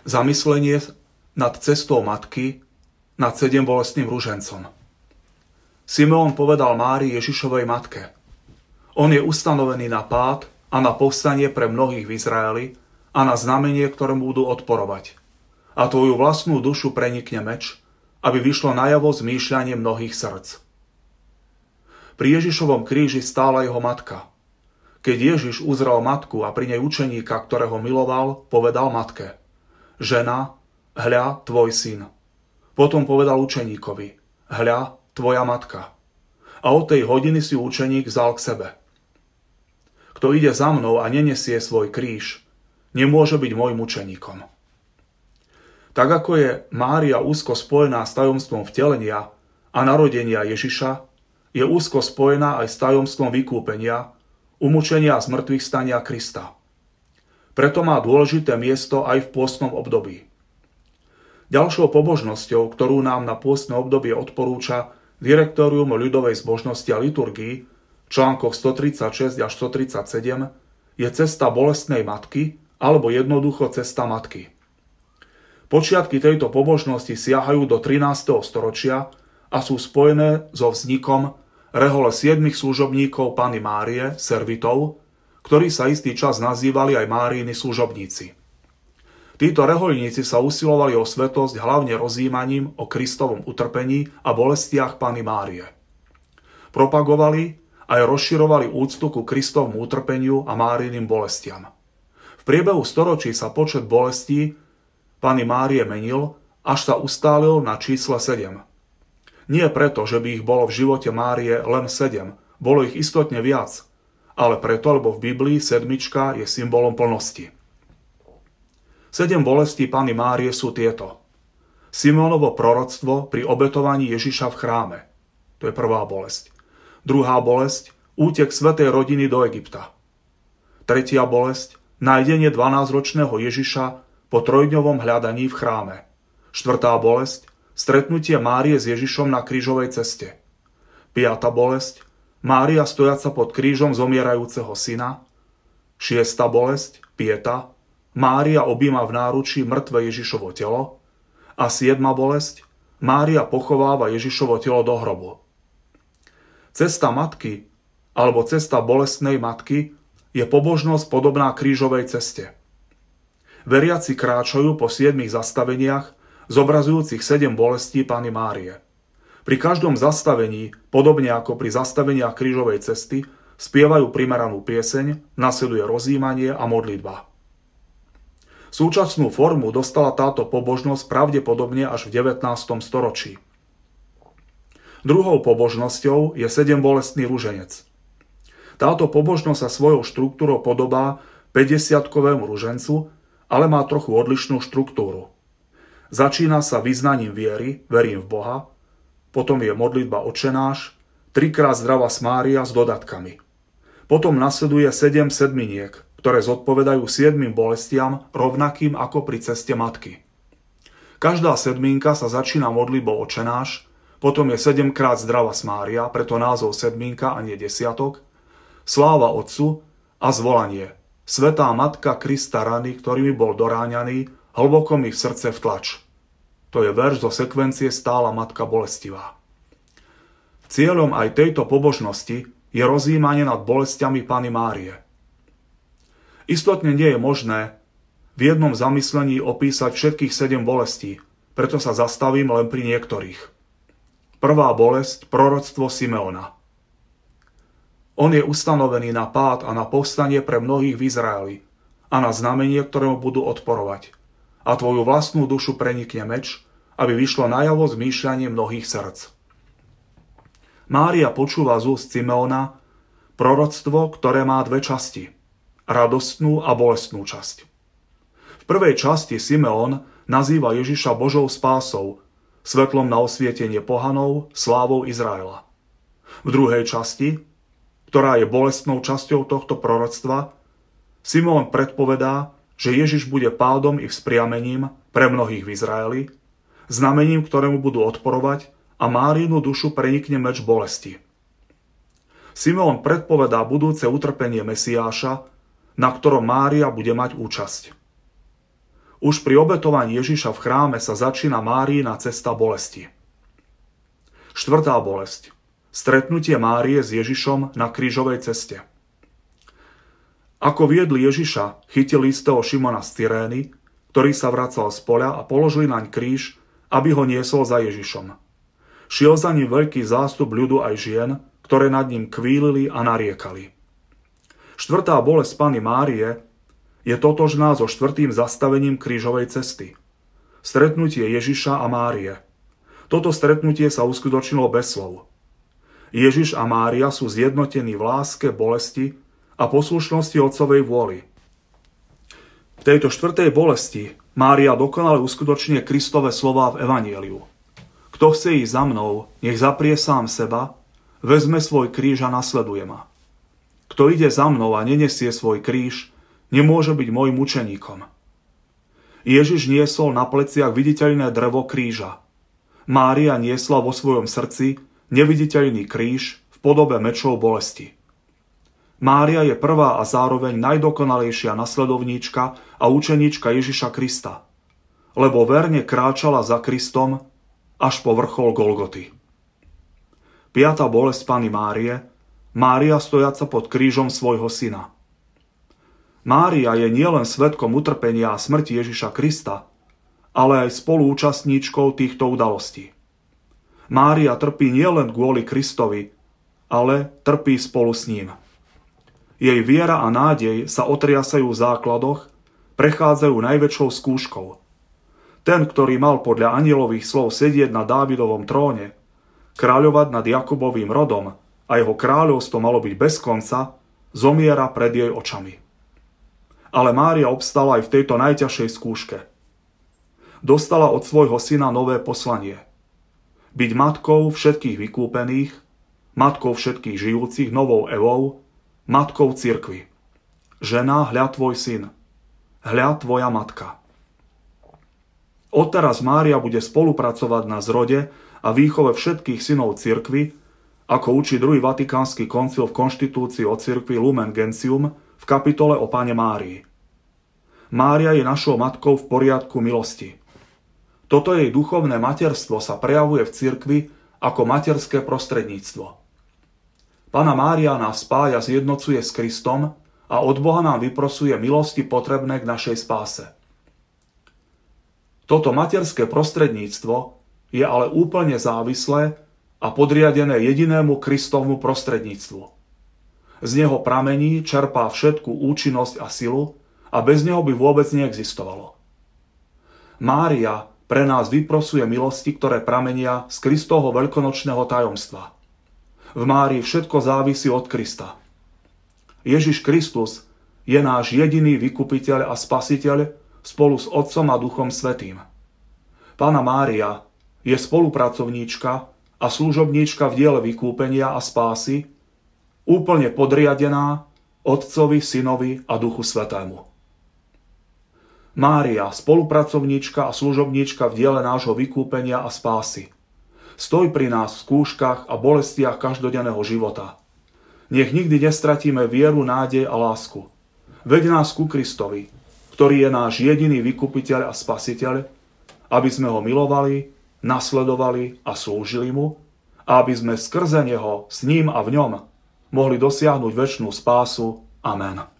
Zamyslenie nad cestou matky, nad sedem bolestným ružencom. Simeon povedal Mári Ježišovej matke. On je ustanovený na pád a na povstanie pre mnohých v Izraeli a na znamenie, ktoré budú odporovať. A tvoju vlastnú dušu prenikne meč, aby vyšlo najavo zmýšľanie mnohých srdc. Pri Ježišovom kríži stála jeho matka. Keď Ježiš uzrel matku a pri nej učeníka, ktorého miloval, povedal matke – žena, hľa tvoj syn. Potom povedal učeníkovi, hľa tvoja matka. A od tej hodiny si učeník vzal k sebe. Kto ide za mnou a nenesie svoj kríž, nemôže byť môjim učeníkom. Tak ako je Mária úzko spojená s tajomstvom vtelenia a narodenia Ježiša, je úzko spojená aj s tajomstvom vykúpenia, umúčenia a zmrtvých stania Krista. Preto má dôležité miesto aj v pôstnom období. Ďalšou pobožnosťou, ktorú nám na pôstne obdobie odporúča Direktórium ľudovej zbožnosti a liturgii v článkoch 136 až 137 je cesta bolestnej matky alebo jednoducho cesta matky. Počiatky tejto pobožnosti siahajú do 13. storočia a sú spojené so vznikom rehole siedmých služobníkov Pany Márie, servitov, ktorí sa istý čas nazývali aj Máríny služobníci. Títo reholníci sa usilovali o svetosť hlavne rozjímaním o Kristovom utrpení a bolestiach Pany Márie. Propagovali aj rozširovali úctu ku Kristovmu utrpeniu a Máriným bolestiam. V priebehu storočí sa počet bolestí Pany Márie menil, až sa ustálil na čísle 7. Nie preto, že by ich bolo v živote Márie len 7, bolo ich istotne viac – ale preto, lebo v Biblii sedmička je symbolom plnosti. Sedem bolestí Pany Márie sú tieto. Simeonovo proroctvo pri obetovaní Ježiša v chráme. To je prvá bolesť. Druhá bolesť, útek svetej rodiny do Egypta. Tretia bolesť, nájdenie 12-ročného Ježiša po trojdňovom hľadaní v chráme. Štvrtá bolesť, stretnutie Márie s Ježišom na krížovej ceste. Piatá bolesť, Mária stojaca pod krížom zomierajúceho syna, šiesta bolesť, pieta, Mária objíma v náručí mŕtve Ježišovo telo a siedma bolesť, Mária pochováva Ježišovo telo do hrobu. Cesta matky alebo cesta bolestnej matky je pobožnosť podobná krížovej ceste. Veriaci kráčajú po siedmých zastaveniach, zobrazujúcich sedem bolestí Pany Márie – pri každom zastavení, podobne ako pri zastaveniach krížovej cesty, spievajú primeranú pieseň, nasleduje rozjímanie a modlitba. Súčasnú formu dostala táto pobožnosť pravdepodobne až v 19. storočí. Druhou pobožnosťou je sedem bolestný ruženec. Táto pobožnosť sa svojou štruktúrou podobá 50-kovému ružencu, ale má trochu odlišnú štruktúru. Začína sa vyznaním viery, verím v Boha, potom je modlitba očenáš, trikrát zdravá smária s dodatkami. Potom nasleduje sedem sedminiek, ktoré zodpovedajú siedmým bolestiam rovnakým ako pri ceste matky. Každá sedminka sa začína modlitbou očenáš, potom je sedemkrát zdravá smária, preto názov sedminka a nie desiatok, sláva Otcu a zvolanie. Svetá Matka Krista rany, ktorými bol doráňaný, hlboko mi v srdce vtlač. To je verš zo sekvencie Stála Matka Bolestivá. Cieľom aj tejto pobožnosti je rozjímanie nad bolestiami Pany Márie. Istotne nie je možné v jednom zamyslení opísať všetkých sedem bolestí, preto sa zastavím len pri niektorých. Prvá bolesť, proroctvo Simeona. On je ustanovený na pád a na povstanie pre mnohých v Izraeli a na znamenie, ktorému budú odporovať – a tvoju vlastnú dušu prenikne meč, aby vyšlo najavo zmýšľanie mnohých srdc. Mária počúva z úst Simeona proroctvo, ktoré má dve časti. Radostnú a bolestnú časť. V prvej časti Simeon nazýva Ježiša Božou spásou, svetlom na osvietenie pohanov, slávou Izraela. V druhej časti, ktorá je bolestnou časťou tohto proroctva, Simón predpovedá, že Ježiš bude pádom i vzpriamením pre mnohých v Izraeli, znamením, ktorému budú odporovať a Márínu dušu prenikne meč bolesti. Simeon predpovedá budúce utrpenie Mesiáša, na ktorom Mária bude mať účasť. Už pri obetovaní Ježiša v chráme sa začína Máriina cesta bolesti. Štvrtá bolesť. Stretnutie Márie s Ježišom na krížovej ceste. Ako viedli Ježiša, chytili istého Šimona z Cyrény, ktorý sa vracal z poľa a položili naň kríž, aby ho niesol za Ježišom. Šiel za ním veľký zástup ľudu aj žien, ktoré nad ním kvílili a nariekali. Štvrtá bolesť Pany Márie je totožná so štvrtým zastavením krížovej cesty. Stretnutie Ježiša a Márie. Toto stretnutie sa uskutočnilo bez slov. Ježiš a Mária sú zjednotení v láske, bolesti a poslušnosti Otcovej vôli. V tejto štvrtej bolesti Mária dokonale uskutočne Kristové slová v Evanieliu. Kto chce ísť za mnou, nech zaprie sám seba, vezme svoj kríž a nasleduje ma. Kto ide za mnou a nenesie svoj kríž, nemôže byť môjim učeníkom. Ježiš niesol na pleciach viditeľné drevo kríža. Mária niesla vo svojom srdci neviditeľný kríž v podobe mečov bolesti. Mária je prvá a zároveň najdokonalejšia nasledovníčka a učeníčka Ježiša Krista, lebo verne kráčala za Kristom až po vrchol Golgoty. Piatá bolesť Pany Márie Mária stojaca pod krížom svojho syna. Mária je nielen svetkom utrpenia a smrti Ježiša Krista, ale aj spoluúčastníčkou týchto udalostí. Mária trpí nielen kvôli Kristovi, ale trpí spolu s ním. Jej viera a nádej sa otriasajú v základoch, prechádzajú najväčšou skúškou. Ten, ktorý mal podľa anielových slov sedieť na Dávidovom tróne, kráľovať nad Jakubovým rodom a jeho kráľovstvo malo byť bez konca, zomiera pred jej očami. Ale Mária obstala aj v tejto najťažšej skúške. Dostala od svojho syna nové poslanie. Byť matkou všetkých vykúpených, matkou všetkých žijúcich novou Evou, matkou cirkvy. Žena, hľa tvoj syn, hľa tvoja matka. Odteraz Mária bude spolupracovať na zrode a výchove všetkých synov cirkvy, ako učí druhý vatikánsky koncil v konštitúcii o cirkvi Lumen Gentium v kapitole o Pane Márii. Mária je našou matkou v poriadku milosti. Toto jej duchovné materstvo sa prejavuje v cirkvi ako materské prostredníctvo. Pana Mária nás spája, zjednocuje s Kristom a od Boha nám vyprosuje milosti potrebné k našej spáse. Toto materské prostredníctvo je ale úplne závislé a podriadené jedinému Kristovmu prostredníctvu. Z neho pramení, čerpá všetku účinnosť a silu a bez neho by vôbec neexistovalo. Mária pre nás vyprosuje milosti, ktoré pramenia z Kristovho veľkonočného tajomstva. V Márii všetko závisí od Krista. Ježiš Kristus je náš jediný vykupiteľ a spasiteľ spolu s Otcom a Duchom Svetým. Pána Mária je spolupracovníčka a služobníčka v diele vykúpenia a spásy, úplne podriadená Otcovi, Synovi a Duchu Svetému. Mária, spolupracovníčka a služobníčka v diele nášho vykúpenia a spásy. Stoj pri nás v skúškach a bolestiach každodenného života. Nech nikdy nestratíme vieru, nádej a lásku. Veď nás ku Kristovi, ktorý je náš jediný vykupiteľ a spasiteľ, aby sme ho milovali, nasledovali a slúžili mu, a aby sme skrze neho, s ním a v ňom mohli dosiahnuť väčšnú spásu. Amen.